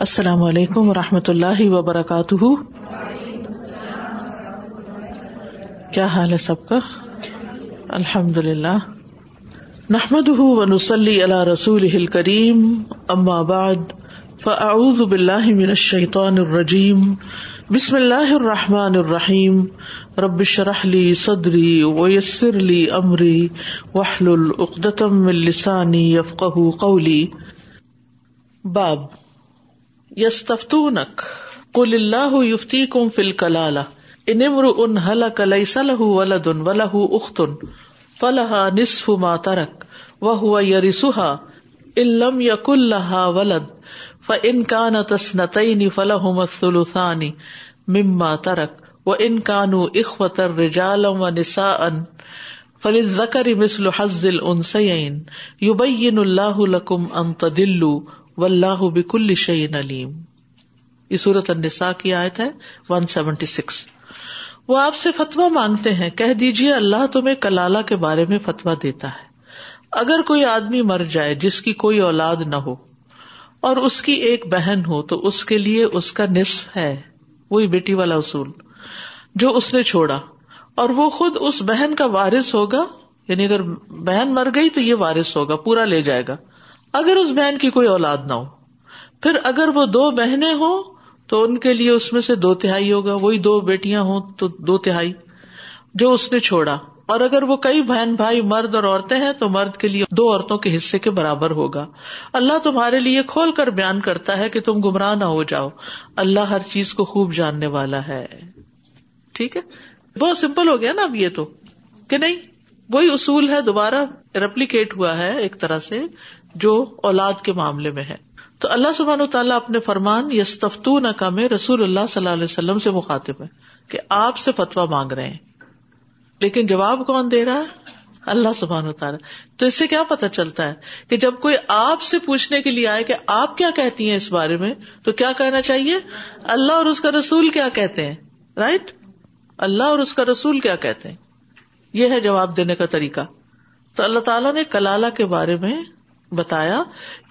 السلام علیکم و رحمۃ اللہ وبرکاتہ۔ کیا حال ہے سب کا؟ الحمد للہ نحمد ونسلی علی رسول کریم اما بعد، فاعوذ باللہ من الشیطان الرجیم۔ بسم اللہ الرحمٰن الرحیم۔ ربش رحلی صدری ویسر لی امری۔ وحل العقدم السانی یفق قولی۔ باب یس تفتونک کل اللہ یفتی کم فل کلالہ ان امر ان حلق لیس له ولد وله اخت فلها نصف ما ترك وهو يرثها ان لم يكن لها ولد فان كانت اثنتين فلهما الثلثان مما ترك وان كانوا اخوة رجالا ونساء فللذكر مثل حظ الانثيين يبين الله لكم ان تدلوا و اللہ بک الشعین علیم۔ یہ صورت النساء کی آیت ہے ون سیونٹی سکس وہ آپ سے فتوا مانگتے ہیں، کہہ دیجیے اللہ تمہیں کلالہ کے بارے میں فتوا دیتا ہے۔ اگر کوئی آدمی مر جائے، جس کی کوئی اولاد نہ ہو، اور اس کی ایک بہن ہو، تو اس کے لیے اس کا نصف ہے۔ وہی بیٹی والا اصول۔ جو اس نے چھوڑا، اور وہ خود اس بہن کا وارث ہوگا یعنی اگر بہن مر گئی تو یہ وارث ہوگا، پورا لے جائے گا۔ اگر اس بہن کی کوئی اولاد نہ ہو۔ پھر اگر وہ دو بہنیں ہوں، تو ان کے لیے اس میں سے دو تہائی ہوگا۔ وہی دو بیٹیاں ہوں، تو دو تہائی جو اس نے چھوڑا۔ اور اگر وہ کئی بہن بھائی مرد اور عورتیں ہیں، تو مرد کے لیے دو عورتوں کے حصے کے برابر ہوگا۔ اللہ تمہارے لیے کھول کر بیان کرتا ہے کہ تم گمراہ نہ ہو جاؤ۔ اللہ ہر چیز کو خوب جاننے والا ہے۔ ٹھیک ہے؟ بہت سمپل ہو گیا نا اب یہ تو۔ کہ نہیں؟ وہی اصول ہے، دوبارہ ریپلیکیٹ ہوا ہے ایک طرح سے۔ جو اولاد کے معاملے میں ہے۔ تو اللہ سبحان و تعالیٰ اپنے فرمان یس تفتو نہ میں رسول اللہ صلی اللہ علیہ وسلم سے مخاطب ہے کہ آپ سے فتوا مانگ رہے ہیں۔ لیکن جواب کون دے رہا ہے؟ اللہ سبحان و تعالیٰ۔ تو اس سے کیا پتا چلتا ہے کہ جب کوئی آپ سے پوچھنے کے لیے آئے کہ آپ کیا کہتی ہیں اس بارے میں، تو کیا کہنا چاہیے؟ اللہ اور اس کا رسول کیا کہتے ہیں؟ رائٹ اللہ اور اس کا رسول کیا کہتے ہیں؟ یہ ہے جواب دینے کا طریقہ۔ تو اللہ تعالیٰ نے کلالہ کے بارے میں بتایا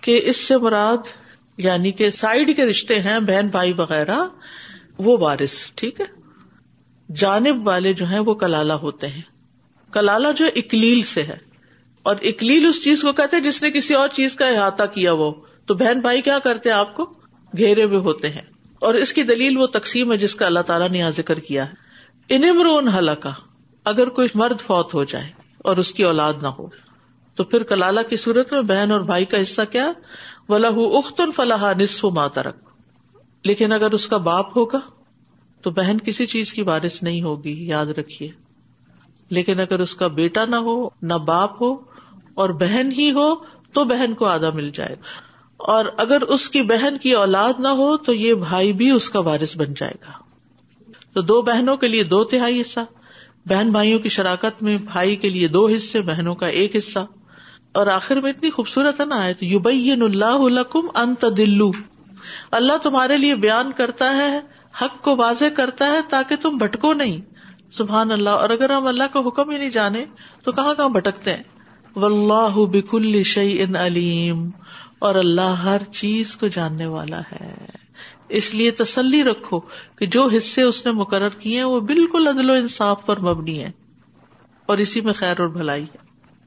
کہ اس سے مراد یعنی کہ سائڈ کے رشتے ہیں، بہن بھائی وغیرہ، وہ وارث، ٹھیک ہے؟ جانب والے جو ہیں، وہ کلالہ ہوتے ہیں۔ کلالہ جو اکلیل سے ہے۔ اور اکلیل اس چیز کو کہتے جس نے کسی اور چیز کا احاطہ کیا وہ تو بہن بھائی کیا کرتے آپ کو؟ گھیرے ہوئے ہوتے ہیں۔ اور اس کی دلیل وہ تقسیم ہے جس کا اللہ تعالیٰ نے یہاں ذکر کیا ہے۔ انمرون حلقہ، اگر کوئی مرد فوت ہو جائے اور اس کی اولاد نہ ہو۔ تو پھر کلالہ کی صورت میں بہن اور بھائی کا حصہ کیا؟ و لہو اختن فلاح نصف ماترک لیکن اگر اس کا باپ ہوگا، تو بہن کسی چیز کی بارش نہیں ہوگی، یاد رکھیے۔ لیکن اگر اس کا بیٹا نہ ہو، نہ باپ ہو، اور بہن ہی ہو، تو بہن کو آدھا مل جائے گا۔ اور اگر اس کی بہن کی اولاد نہ ہو، تو یہ بھائی بھی اس کا وارث بن جائے گا۔ تو دو بہنوں کے لیے دو تہائی حصہ، بہن بھائیوں کی شراکت میں بھائی کے لیے دو حصے، بہنوں کا ایک حصہ۔ اور آخر میں اتنی خوبصورت ہے نا آئے تو یوبین اللہ الکم انت دلو اللہ تمہارے لیے بیان کرتا ہے، حق کو واضح کرتا ہے تاکہ تم بھٹکو نہیں۔ سبحان اللہ، اور اگر ہم اللہ کا حکم ہی نہیں جانے، تو کہاں کہاں بھٹکتے ہیں؟ و اللہ بک ان علیم۔ اور اللہ ہر چیز کو جاننے والا ہے۔ اس لیے تسلی رکھو کہ جو حصے اس نے مقرر کیے ہیں، وہ بالکل عدل و انصاف پر مبنی ہے اور اسی میں خیر اور بھلائی ہے۔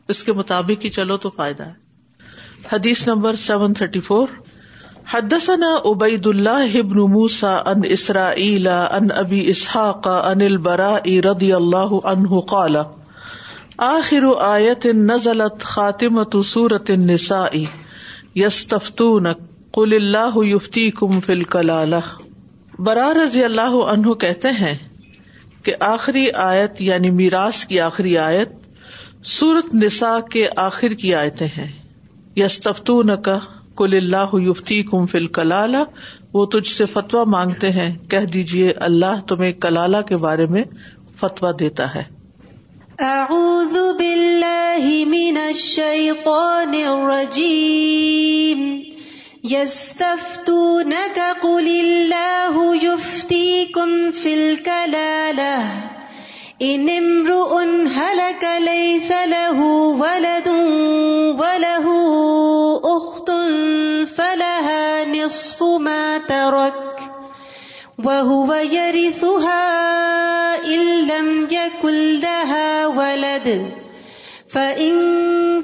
اس کے مطابق ہی چلو تو فائدہ ہے۔ حدیث نمبر سیون تھرٹی فور۔ حدثنا عبید اللہ ابن موسا ان اسرائیل ان ابی اسحاق ان البراء رضی اللہ عنہ قال، آخر آیت نزلت خاتمت سورت النساء۔ یستفتونک، قل اللہ یفتیکم فی الکلالہ۔ برا رضی اللہ عنہ کہتے ہیں کہ آخری آیت یعنی میراث کی آخری آیت سورت نسا کے آخر کی آیتیں ہیں۔ یس کا کل اللہ یفتی کم فل کلال وہ تجھ سے فتوا مانگتے ہیں، کہہ دیجیے اللہ تمہیں کلالہ کے بارے میں فتوا دیتا ہے۔ اعوذ باللہ من الشیطان الرجیم۔ یستفتونک قل اللہ یفتیکم فی الکلالہ۔ ان امرؤ هلك ليس له ولد وله اخت فلها نصف ما ترك وهو يرثها إن لم يكن لها ولد فإن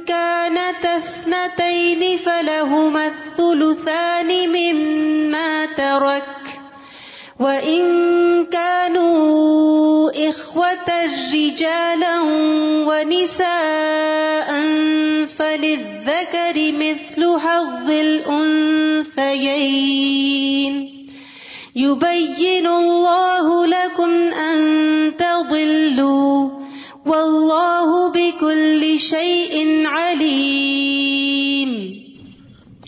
كانت اثنتين فلهما الثلثان مما ترك وإن كانوا إخوة رجالا ونساء فللذكر مثل حظ الأنثيين. يبين الله لكم أن تضلوا والله بكل شيء عليم.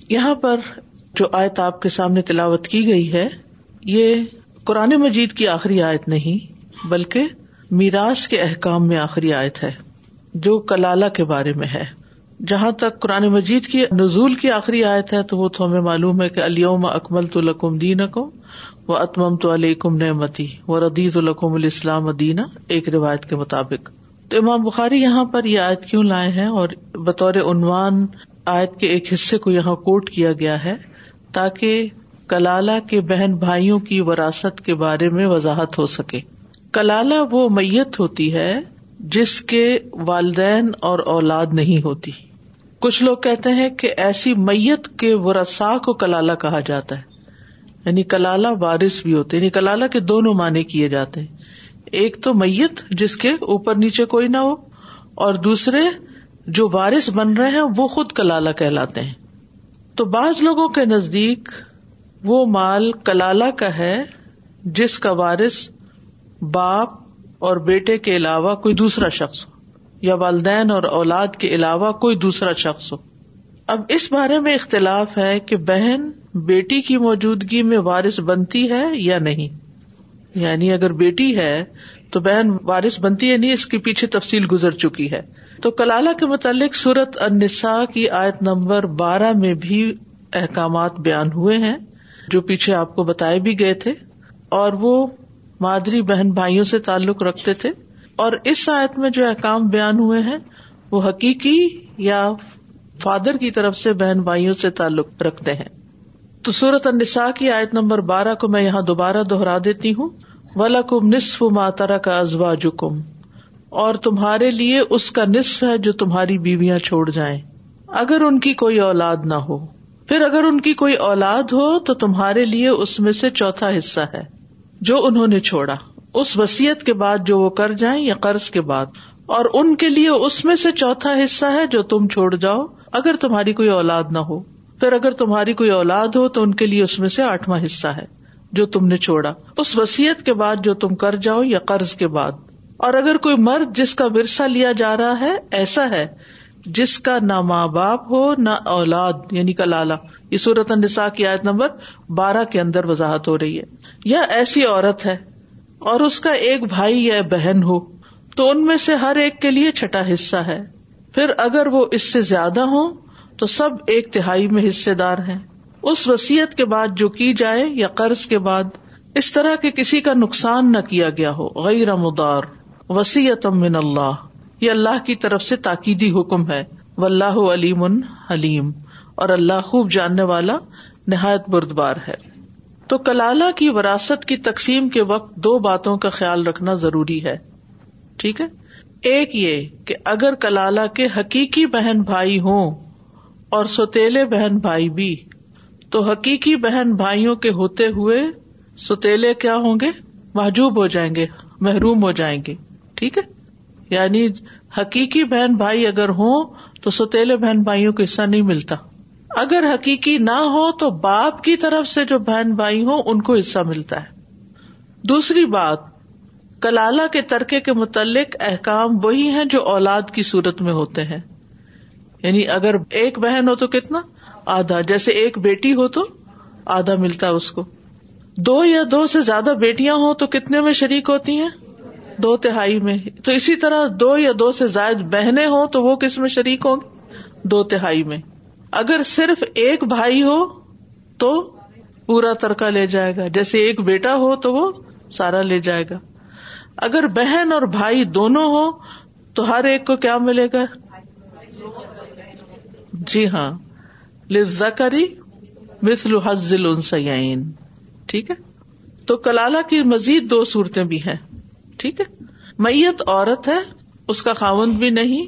یہاں پر جو آیت آپ کے سامنے تلاوت کی گئی ہے، یہ قرآن مجید کی آخری آیت نہیں بلکہ میراث کے احکام میں آخری آیت ہے، جو کلالہ کے بارے میں ہے۔ جہاں تک قرآن مجید کی نزول کی آخری آیت ہے، تو وہ تو ہمیں معلوم ہے کہ علیوم اکمل تو لکم دین اکم و اتمم تو علیکم نعمتی و ردیت القم الاسلام دینا، ایک روایت کے مطابق۔ تو امام بخاری یہاں پر یہ آیت کیوں لائے ہیں؟ اور بطور عنوان آیت کے ایک حصے کو یہاں کوٹ کیا گیا ہے تاکہ کلالہ کے بہن بھائیوں کی وراثت کے بارے میں وضاحت ہو سکے۔ کلالہ وہ میت ہوتی ہے جس کے والدین اور اولاد نہیں ہوتی۔ کچھ لوگ کہتے ہیں کہ ایسی میت کے ورسا کو کلالہ کہا جاتا ہے۔ یعنی کلالہ وارث بھی ہوتے یعنی کلالہ کے دونوں معنی کیے جاتے ہیں۔ ایک تو میت جس کے اوپر نیچے کوئی نہ ہو، اور دوسرے جو وارث بن رہے ہیں، وہ خود کلالہ کہلاتے ہیں۔ تو بعض لوگوں کے نزدیک وہ مال کلالہ کا ہے جس کا وارث باپ اور بیٹے کے علاوہ کوئی دوسرا شخص ہو، یا والدین اور اولاد کے علاوہ کوئی دوسرا شخص ہو۔ اب اس بارے میں اختلاف ہے کہ بہن بیٹی کی موجودگی میں وارث بنتی ہے یا نہیں۔ یعنی اگر بیٹی ہے تو بہن وارث بنتی ہے نہیں اس کے پیچھے تفصیل گزر چکی ہے۔ تو کلالہ کے متعلق سورت النساء کی آیت نمبر بارہ میں بھی احکامات بیان ہوئے ہیں، جو پیچھے آپ کو بتائے بھی گئے تھے۔ اور وہ مادری بہن بھائیوں سے تعلق رکھتے تھے اور اس آیت میں جو احکام بیان ہوئے ہیں، وہ حقیقی یا فادر کی طرف سے بہن بھائیوں سے تعلق رکھتے ہیں۔ تو سورت النساء کی آیت نمبر بارہ کو میں یہاں دوبارہ دوہرا دیتی ہوں۔ ولاکم نصف ماترا کا ازوا جکم اور تمہارے لیے اس کا نصف ہے جو تمہاری بیویاں چھوڑ جائیں۔ اگر ان کی کوئی اولاد نہ ہو۔ پھر اگر ان کی کوئی اولاد ہو تو تمہارے لیے اس میں سے چوتھا حصہ ہے۔ جو انہوں نے چھوڑا، اس وسیعت کے بعد جو وہ کر جائیں یا قرض کے بعد۔ اور ان کے لیے اس میں سے چوتھا حصہ ہے جو تم چھوڑ جاؤ، اگر تمہاری کوئی اولاد نہ ہو۔ پھر اگر تمہاری کوئی اولاد ہو تو ان کے لیے اس میں سے آٹھواں حصہ ہے جو تم نے چھوڑا۔ اس وسیعت کے بعد جو تم کر جاؤ یا قرض کے بعد۔ اور اگر کوئی مرد جس کا ورثہ لیا جا رہا ہے، ایسا ہے، جس کا نہ ماں باپ ہو، نہ اولاد یعنی کا لالا یہ صورت النساء کی آیت نمبر بارہ کے اندر وضاحت ہو رہی ہے۔ یا ایسی عورت ہے اور اس کا ایک بھائی یا بہن ہو، تو ان میں سے ہر ایک کے لیے چھٹا حصہ ہے۔ پھر اگر وہ اس سے زیادہ ہو تو سب ایک تہائی میں حصے دار ہیں۔ اس وسیعت کے بعد جو کی جائے یا قرض کے بعد، اس طرح کے کسی کا نقصان نہ کیا گیا ہو۔ غیر مدار وسیعت من اللہ۔ یہ اللہ کی طرف سے تاکیدی حکم ہے۔ و اللہ علیم حلیم۔ اور اللہ خوب جاننے والا، نہایت بردبار ہے۔ تو کلالہ کی وراثت کی تقسیم کے وقت دو باتوں کا خیال رکھنا ضروری ہے۔ ٹھیک ہے؟ ایک یہ کہ اگر کلالہ کے حقیقی بہن بھائی ہوں اور ستیلے بہن بھائی بھی، تو حقیقی بہن بھائیوں کے ہوتے ہوئے ستیلے کیا ہوں گے؟ محجوب ہو جائیں گے، محروم ہو جائیں گے۔ ٹھیک ہے؟ یعنی حقیقی بہن بھائی اگر ہوں تو ستیلے بہن بھائیوں کو حصہ نہیں ملتا۔ اگر حقیقی نہ ہو تو باپ کی طرف سے جو بہن بھائی ہوں، ان کو حصہ ملتا ہے۔ دوسری بات، کلالہ کے ترکے کے متعلق احکام وہی ہیں جو اولاد کی صورت میں ہوتے ہیں۔ یعنی اگر ایک بہن ہو تو کتنا؟ آدھا۔ جیسے ایک بیٹی ہو تو آدھا ملتا ہے اس کو۔ دو یا دو سے زیادہ بیٹیاں ہوں تو کتنے میں شریک ہوتی ہیں؟ دو تہائی میں۔ تو اسی طرح دو یا دو سے زائد بہنیں ہوں تو وہ کس میں شریک ہوں گی؟ دو تہائی میں۔ اگر صرف ایک بھائی ہو تو پورا ترکا لے جائے گا۔ جیسے ایک بیٹا ہو تو وہ سارا لے جائے گا۔ اگر بہن اور بھائی دونوں ہو تو ہر ایک کو کیا ملے گا؟ جی ہاں۔ لکری مثل حزل السین ٹھیک ہے؟ تو کلالہ کی مزید دو صورتیں بھی ہیں۔ ٹھیک ہے؟ میت عورت ہے، اس کا خاون بھی نہیں،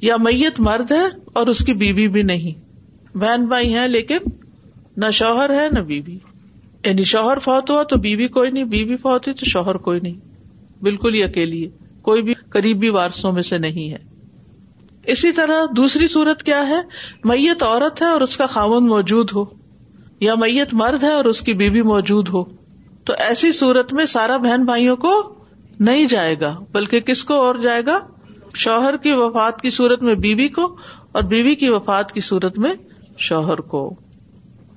یا میت مرد ہے اور اس کی بیوی بھی نہیں۔ بہن بھائی ہیں لیکن نہ شوہر ہے نہ بیوی۔ یعنی شوہر فوت ہوا تو بیوی کوئی نہیں، بیوی فوت ہوئی تو شوہر کوئی نہیں۔ بالکل ہی اکیلی ہے، کوئی بھی قریبی وارسوں میں سے نہیں ہے۔ اسی طرح دوسری صورت کیا ہے؟ میت عورت ہے اور اس کا خاون موجود ہو، یا میت مرد ہے اور اس کی بیوی موجود ہو۔ تو ایسی صورت میں سارا بہن بھائیوں کو نہیں جائے گا، بلکہ کس کو اور جائے گا؟ شوہر کی وفات کی صورت میں بیوی کو اور بیوی کی وفات کی صورت میں شوہر کو۔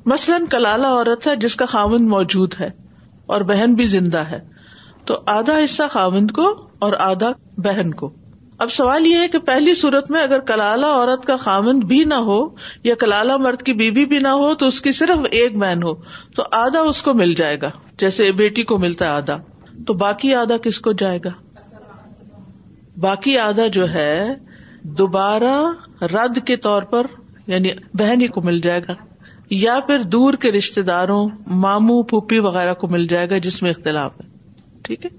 مثلاً کلالہ عورت ہے جس کا خاوند موجود ہے اور بہن بھی زندہ ہے۔ تو آدھا حصہ خاوند کو اور آدھا بہن کو۔ اب سوال یہ ہے کہ پہلی صورت میں اگر کلالہ عورت کا خاوند بھی نہ ہو یا کلالہ مرد کی بیوی بھی نہ ہو تو اس کی صرف ایک بہن ہو، تو آدھا اس کو مل جائے گا۔ جیسے بیٹی کو ملتا ہے آدھا، تو باقی آدھا کس کو جائے گا؟ باقی آدھا جو ہے، دوبارہ رد کے طور پر یعنی بہن ہی کو مل جائے گا، یا پھر دور کے رشتے داروں مامو پھوپھی وغیرہ کو مل جائے گا جس میں اختلاف ہے، ٹھیک ہے؟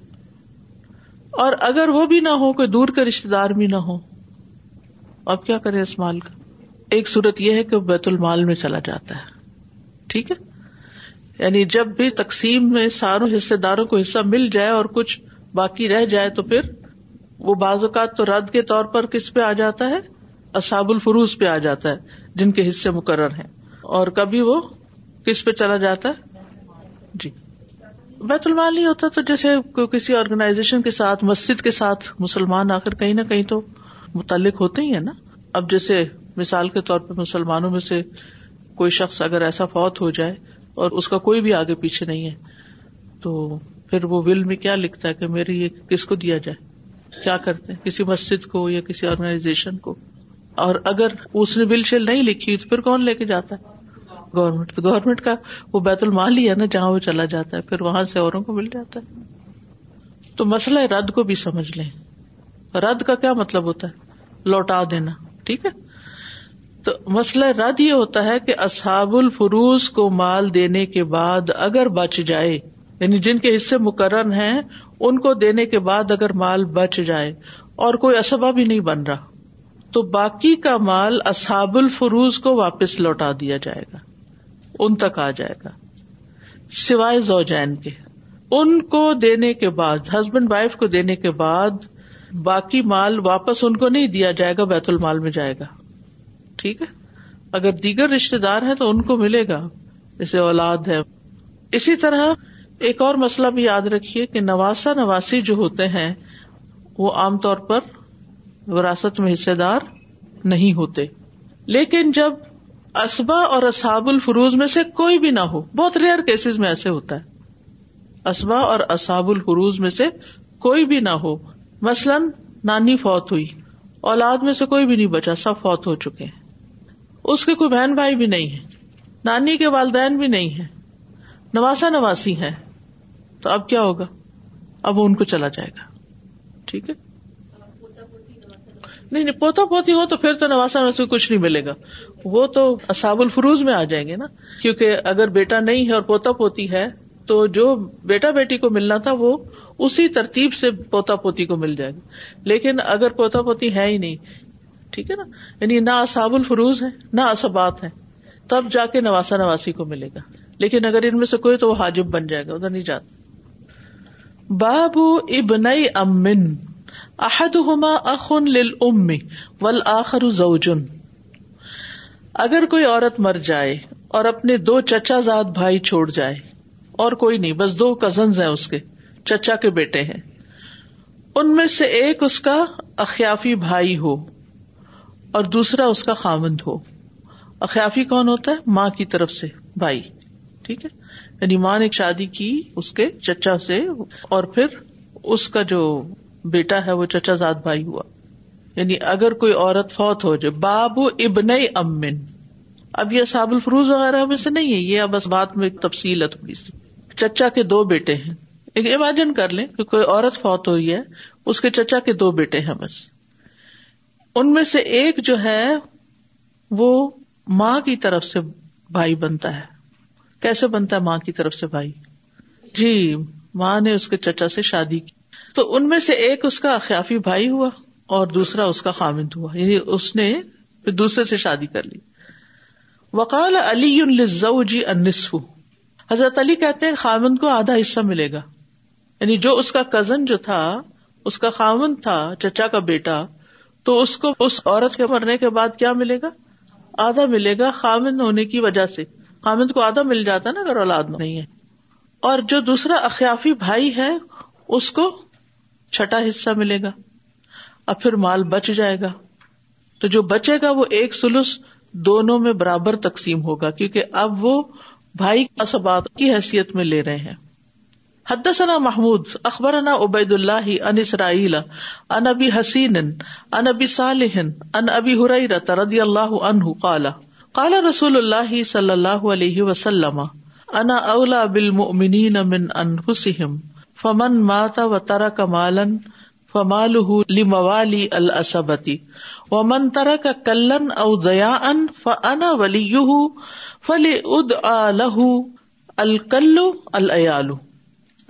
اور اگر وہ بھی نہ ہو، کوئی دور کے رشتے دار بھی نہ ہو، اب کیا کرے اس مال کا؟ ایک صورت یہ ہے کہ بیت المال میں چلا جاتا ہے، ٹھیک ہے؟ یعنی جب بھی تقسیم میں ساروں حصے داروں کو حصہ مل جائے اور کچھ باقی رہ جائے تو پھر وہ بعض اوقات تو رد کے طور پر کس پہ آ جاتا ہے؟ اصاب الفروز پہ آ جاتا ہے، جن کے حصے مقرر ہیں۔ اور کبھی وہ کس پہ چلا جاتا ہے؟ جی۔ بیت المال نہیں ہوتا تو جیسے کسی آرگنائزیشن کے ساتھ، مسجد کے ساتھ مسلمان آ کر کہیں نہ کہیں تو متعلق ہوتے ہی ہے نا۔ اب جیسے مثال کے طور پہ مسلمانوں میں سے کوئی شخص اگر ایسا فوت ہو جائے اور اس کا کوئی بھی آگے پیچھے نہیں ہے، تو پھر وہ ول میں کیا لکھتا ہے کہ میری یہ کس کو دیا جائے؟ کیا کرتے ہیں؟ کسی مسجد کو یا کسی آرگنائزیشن کو؟ اور اگر اس نے بل شل نہیں لکھی تو پھر کون لے کے جاتا ہے؟ گورنمنٹ تو گورنمنٹ کا وہ بیت المال ہی ہے نا جہاں وہ چلا جاتا ہے، پھر وہاں سے اوروں کو مل جاتا ہے۔ تو مسئلہ رد کو بھی سمجھ لیں۔ رد کا کیا مطلب ہوتا ہے؟ لوٹا دینا، ٹھیک ہے؟ تو مسئلہ رد یہ ہوتا ہے کہ اصحاب الفروز کو مال دینے کے بعد اگر بچ جائے یعنی جن کے حصے مقرر ہیں، ان کو دینے کے بعد اگر مال بچ جائے اور کوئی اسبا بھی نہیں بن رہا۔ تو باقی کا مال اصحاب الفروز کو واپس لوٹا دیا جائے گا۔ ان تک آ جائے گا۔ سوائے زوجین کے۔ ان کو دینے کے بعد، ہسبینڈ وائف کو دینے کے بعد باقی مال واپس ان کو نہیں دیا جائے گا، بیت المال میں جائے گا۔ ٹھیک ہے؟ اگر دیگر رشتے دار ہے تو ان کو ملے گا۔ جیسے اولاد ہے۔ اسی طرح ایک اور مسئلہ بھی یاد رکھیے کہ نواسا نواسی جو ہوتے ہیں، وہ عام طور پر وراثت میں حصے دار نہیں ہوتے۔ لیکن جب اسبا اور اصحاب الفروز میں سے کوئی بھی نہ ہو، بہت ریئر کیسز میں ایسے ہوتا ہے۔ اسبا اور اصحاب الفروز میں سے کوئی بھی نہ ہو، مثلاً نانی فوت ہوئی، اولاد میں سے کوئی بھی نہیں بچا، سب فوت ہو چکے ہیں۔ اس کے کوئی بہن بھائی بھی نہیں ہے، نانی کے والدین بھی نہیں ہے نواسا نواسی ہے تو اب کیا ہوگا؟ اب وہ ان کو چلا جائے گا۔ ٹھیک ہے؟ نہیں نہیں، پوتا پوتی ہو تو پھر تو نواسا نواسی کچھ نہیں ملے گا۔ وہ تو اصاب الفروز میں آ جائیں گے نا۔ کیونکہ اگر بیٹا نہیں ہے اور پوتا پوتی ہے، تو جو بیٹا بیٹی کو ملنا تھا، وہ اسی ترتیب سے پوتا پوتی کو مل جائے گا۔ لیکن اگر پوتا پوتی ہے ہی نہیں، ٹھیک ہے نا؟ یعنی نہ اصاب الفروز ہے، نہ اسبات ہے تب جا کے نواسا نواسی کو ملے گا۔ لیکن اگر ان میں سے کوئی تو وہ حاجب بن جائے گا، ادھر نہیں جاتا۔ بابو ابن امن۔ احد ہوما اخن لل ام ول آخر زوجن اگر کوئی عورت مر جائے اور اپنے دو چچا زاد بھائی چھوڑ جائے، اور کوئی نہیں، بس دو کزنز ہیں اس کے، چچا کے بیٹے ہیں، ان میں سے ایک اس کا اخیافی بھائی ہو اور دوسرا اس کا خامند ہو۔ اخیافی کون ہوتا ہے؟ ماں کی طرف سے، بھائی، ٹھیک ہے؟ یعنی ماں نے شادی کی اس کے چچا سے، اور پھر اس کا جو بیٹا ہے، وہ چچا زاد بھائی ہوا۔ یعنی اگر کوئی عورت فوت ہو جائے، بابو ابن امن۔ اب یہ صاب الفروز وغیرہ میں سے نہیں ہے، یہ اب بات میں ایک تفصیل ہے تھوڑی سی۔ چچا کے دو بیٹے ہیں۔ ایک امیجن کر لیں کہ کوئی عورت فوت ہوئی ہے، اس کے چچا کے دو بیٹے ہیں بس۔ ان میں سے ایک جو ہے، وہ ماں کی طرف سے بھائی بنتا ہے۔ کیسے بنتا ہے ماں کی طرف سے بھائی؟ جی ماں نے اس کے چچا سے شادی کی۔ تو ان میں سے ایک اس کا اخیافی بھائی ہوا اور دوسرا اس کا خامد ہوا یعنی اس نے پھر دوسرے سے شادی کر لی۔ وکال علی جی انسف حضرت علی کہتے ہیں خامند کو آدھا حصہ ملے گا۔ یعنی جو اس کا کزن جو تھا، اس کا خامند تھا، چچا کا بیٹا، تو اس کو اس عورت کے مرنے کے بعد کیا ملے گا؟ آدھا ملے گا خامند ہونے کی وجہ سے۔ خامند کو آدھا مل جاتا نا، اگر اولاد نہیں ہے۔ اور جو دوسرا اخیافی بھائی ہے، اس کو چھٹا حصہ ملے گا۔ اب پھر مال بچ جائے گا۔ تو جو بچے گا وہ ایک سلس دونوں میں برابر تقسیم ہوگا، کیونکہ اب وہ بھائی اسبات کی حیثیت میں لے رہے ہیں۔ حدثنا محمود، اخبرنا عبید اللہ ان اسرائیل ان ابی حسین ان ابی صالح ان ابی حریرہ رضی اللہ عنہ قال قال رسول اللہ صلی اللہ علیہ وسلم، انا اولا بالمؤمنین من انفسهم فمن مات وترك مالا فماله لموالی الاسبتی. ومن ترك كلا او ضياء فانا وليه فلادعى له الكل العيال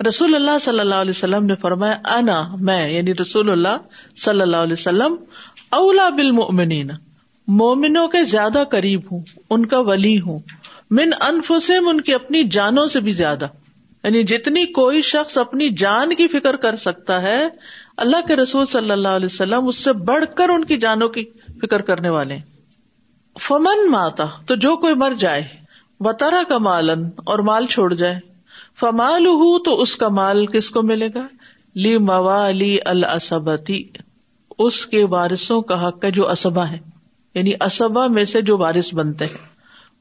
رسول اللہ صلی اللہ علیہ وسلم نے فرمایا، انا، میں یعنی رسول اللہ صلی اللہ علیہ وسلم اولا بالمؤمنین. مومنوں کے زیادہ قریب ہوں، ان کا ولی ہوں. من انفسم ان کی اپنی جانوں سے بھی زیادہ. یعنی جتنی کوئی شخص اپنی جان کی فکر کر سکتا ہے، اللہ کے رسول صلی اللہ علیہ وسلم اس سے بڑھ کر ان کی جانوں کی فکر کرنے والے فمن ماتا، تو جو کوئی مر جائے بطارا کا مالن اور مال چھوڑ جائے۔ فمال ہوں تو اس کا مال کس کو ملے گا؟ لی موالی الاسبتی، اس کے وارثوں کا حق ہے جو اسبا ہے۔ یعنی اسبا میں سے جو وارث بنتے ہیں۔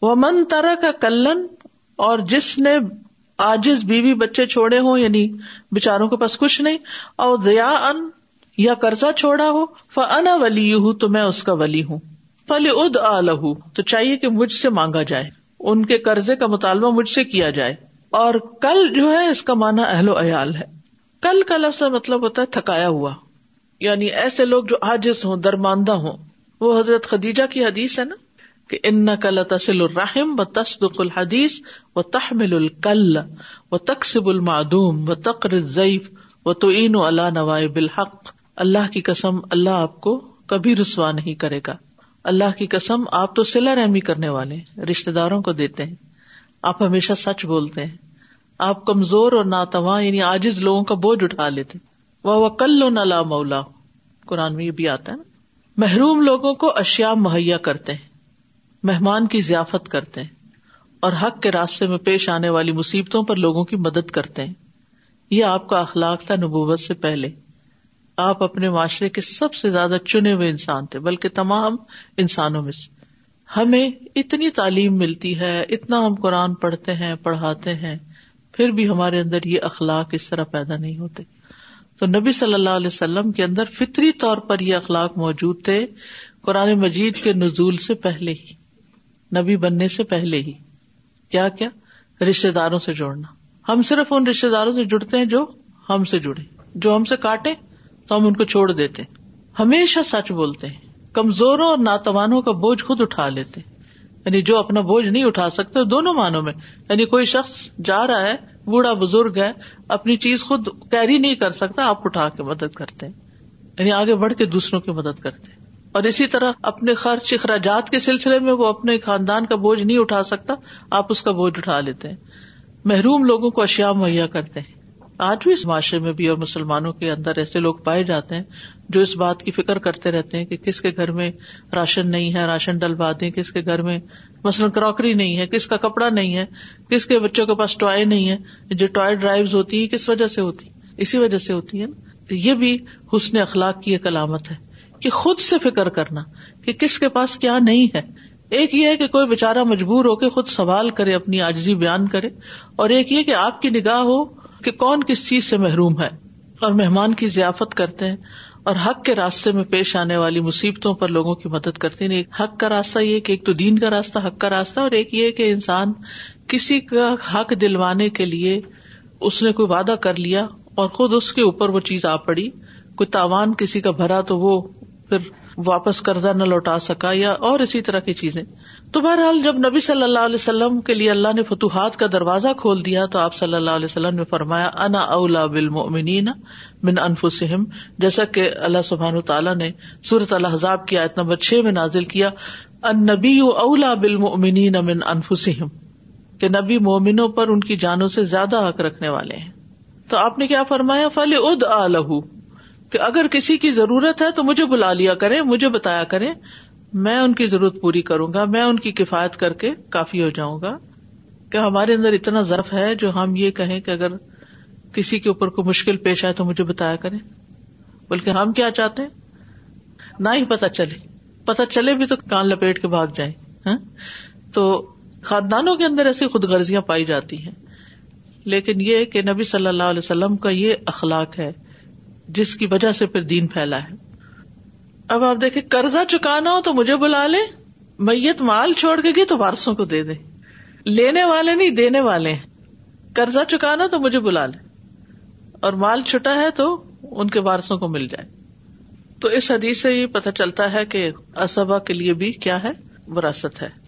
وہ من طرح کا کلن، اور جس نے آجز بیوی بچے چھوڑے ہوں یعنی بےچاروں کے پاس کچھ نہیں اور دیا ان یا قرضہ چھوڑا ہو فنا ولی ہوں تو میں اس کا ولی ہوں۔ فلی اد آلہ تو چاہیے کہ مجھ سے مانگا جائے۔ ان کے قرضے کا مطالبہ مجھ سے کیا جائے۔ اور کل جو ہے، اس کا مانا اہل و عیال ہے۔ کل کا لفظ مطلب ہوتا ہے تھکایا ہوا۔ یعنی ایسے لوگ جو آجز ہوں، درماندہ ہوں۔ وہ حضرت خدیجہ کی حدیث ہے نا؟ کہ ان کل تسل الرحم و تصدق الحدیث و تحمل الکل و تقسب المعدوم و تقر ضعیف و تعین و اللہ نوائے بالحق اللہ کی قسم اللہ آپ کو کبھی رسوا نہیں کرے گا۔ اللہ کی قسم آپ تو سلا رحمی کرنے والے رشتے داروں کو دیتے ہیں۔ آپ ہمیشہ سچ بولتے ہیں۔ آپ کمزور اور ناتواں یعنی آجز لوگوں کا بوجھ اٹھا لیتے وہ کل نہ مولا قرآن میں یہ بھی آتا ہے نا۔ محروم لوگوں کو اشیا مہیا کرتے ہیں۔ مہمان کی ضیافت کرتے ہیں اور حق کے راستے میں پیش آنے والی مصیبتوں پر لوگوں کی مدد کرتے ہیں۔ یہ آپ کا اخلاق تھا نبوت سے پہلے۔ آپ اپنے معاشرے کے سب سے زیادہ چنے ہوئے انسان تھے، بلکہ تمام انسانوں میں سے۔ ہمیں اتنی تعلیم ملتی ہے، اتنا ہم قرآن پڑھتے ہیں، پڑھاتے ہیں، پھر بھی ہمارے اندر یہ اخلاق اس طرح پیدا نہیں ہوتے۔ تو نبی صلی اللہ علیہ وسلم کے اندر فطری طور پر یہ اخلاق موجود تھے، قرآن مجید کے نزول سے پہلے ہی۔ نبی بننے سے پہلے ہی۔ کیا کیا؟ رشتے داروں سے جوڑنا۔ ہم صرف ان رشتے داروں سے جڑتے ہیں جو ہم سے جڑے۔ جو ہم سے کاٹے تو ہم ان کو چھوڑ دیتے۔ ہمیشہ سچ بولتے ہیں۔ کمزوروں اور ناتوانوں کا بوجھ خود اٹھا لیتے۔ یعنی جو اپنا بوجھ نہیں اٹھا سکتے، دونوں معنوں میں۔ یعنی کوئی شخص جا رہا ہے، بوڑھا بزرگ ہے، اپنی چیز خود کیری نہیں کر سکتا، آپ اٹھا کے مدد کرتے ہیں۔ یعنی آگے بڑھ کے دوسروں کی مدد کرتے ہیں۔ اور اسی طرح اپنے خرچ اخراجات کے سلسلے میں وہ اپنے خاندان کا بوجھ نہیں اٹھا سکتا، آپ اس کا بوجھ اٹھا لیتے ہیں۔ محروم لوگوں کو اشیا مہیا کرتے ہیں۔ آج بھی اس معاشرے میں بھی اور مسلمانوں کے اندر ایسے لوگ پائے جاتے ہیں جو اس بات کی فکر کرتے رہتے ہیں کہ کس کے گھر میں راشن نہیں ہے، راشن ڈلوا دیں، کس کے گھر میں مثلاً کراکری نہیں ہے، کس کا کپڑا نہیں ہے، کس کے بچوں کے پاس ٹوائے نہیں ہے۔ جو ٹوائے ڈرائیو ہوتی ہے کس وجہ سے ہوتی اسی وجہ سے ہوتی ہے نا یہ بھی حسن اخلاق کی ایک علامت ہے۔ کہ خود سے فکر کرنا کہ کس کے پاس کیا نہیں ہے۔ ایک یہ ہے کہ کوئی بےچارا مجبور ہو کے خود سوال کرے، اپنی آجزی بیان کرے، اور ایک یہ کہ آپ کی نگاہ ہو کہ کون کس چیز سے محروم ہے۔ اور مہمان کی ضیافت کرتے ہیں، اور حق کے راستے میں پیش آنے والی مصیبتوں پر لوگوں کی مدد کرتے ہیں۔ حق کا راستہ یہ کہ ایک تو دین کا راستہ، حق کا راستہ، اور ایک یہ کہ انسان کسی کا حق دلوانے کے لیے اس نے کوئی وعدہ کر لیا اور خود اس کے اوپر وہ چیز آ پڑی، کوئی تاوان کسی کا بھرا تو وہ پھر واپس قرضہ نہ لوٹا سکا یا اور اسی طرح کی چیزیں۔ تو بہرحال جب نبی صلی اللہ علیہ وسلم کے لیے اللہ نے فتوحات کا دروازہ کھول دیا تو آپ صلی اللہ علیہ وسلم نے فرمایا، انا اولا بالمؤمنین من انفسہم جیسا کہ اللہ سبحان تعالیٰ نے صورت الحضاب کی آیت نمبر چھ میں نازل کیا ان نبی اولا بالمؤمنین من انفسہم کہ نبی مومنوں پر ان کی جانوں سے زیادہ حق رکھنے والے ہیں۔ تو آپ نے کیا فرمایا؟ فل اد آلہ کہ اگر کسی کی ضرورت ہے تو مجھے بلا لیا کرے مجھے بتایا کرے میں ان کی ضرورت پوری کروں گا، میں ان کی کفایت کر کے کافی ہو جاؤں گا۔ کہ ہمارے اندر اتنا ضرف ہے جو ہم یہ کہیں کہ اگر کسی کے اوپر کوئی مشکل پیش آئے تو مجھے بتایا کرے بلکہ ہم کیا چاہتے ہیں؟ نہ ہی پتا چلے۔ پتا چلے بھی تو کان لپیٹ کے بھاگ جائیں ہاں؟ تو خاندانوں کے اندر ایسی خود غرضیاں پائی جاتی ہیں۔ لیکن یہ کہ نبی صلی اللہ علیہ وسلم کا یہ اخلاق ہے۔ جس کی وجہ سے پھر دین پھیلا ہے۔ اب آپ دیکھیں، قرضہ چکانا ہو تو مجھے بلا لے میت مال چھوڑ کے گئی تو وارسوں کو دے دے لینے والے نہیں، دینے والے ہیں۔ قرضہ چکانا تو مجھے بلا لے اور مال چھٹا ہے تو ان کے وارسوں کو مل جائے۔ تو اس حدیث سے یہ پتہ چلتا ہے کہ اسبا کے لیے بھی کیا ہے؟ وراثت ہے۔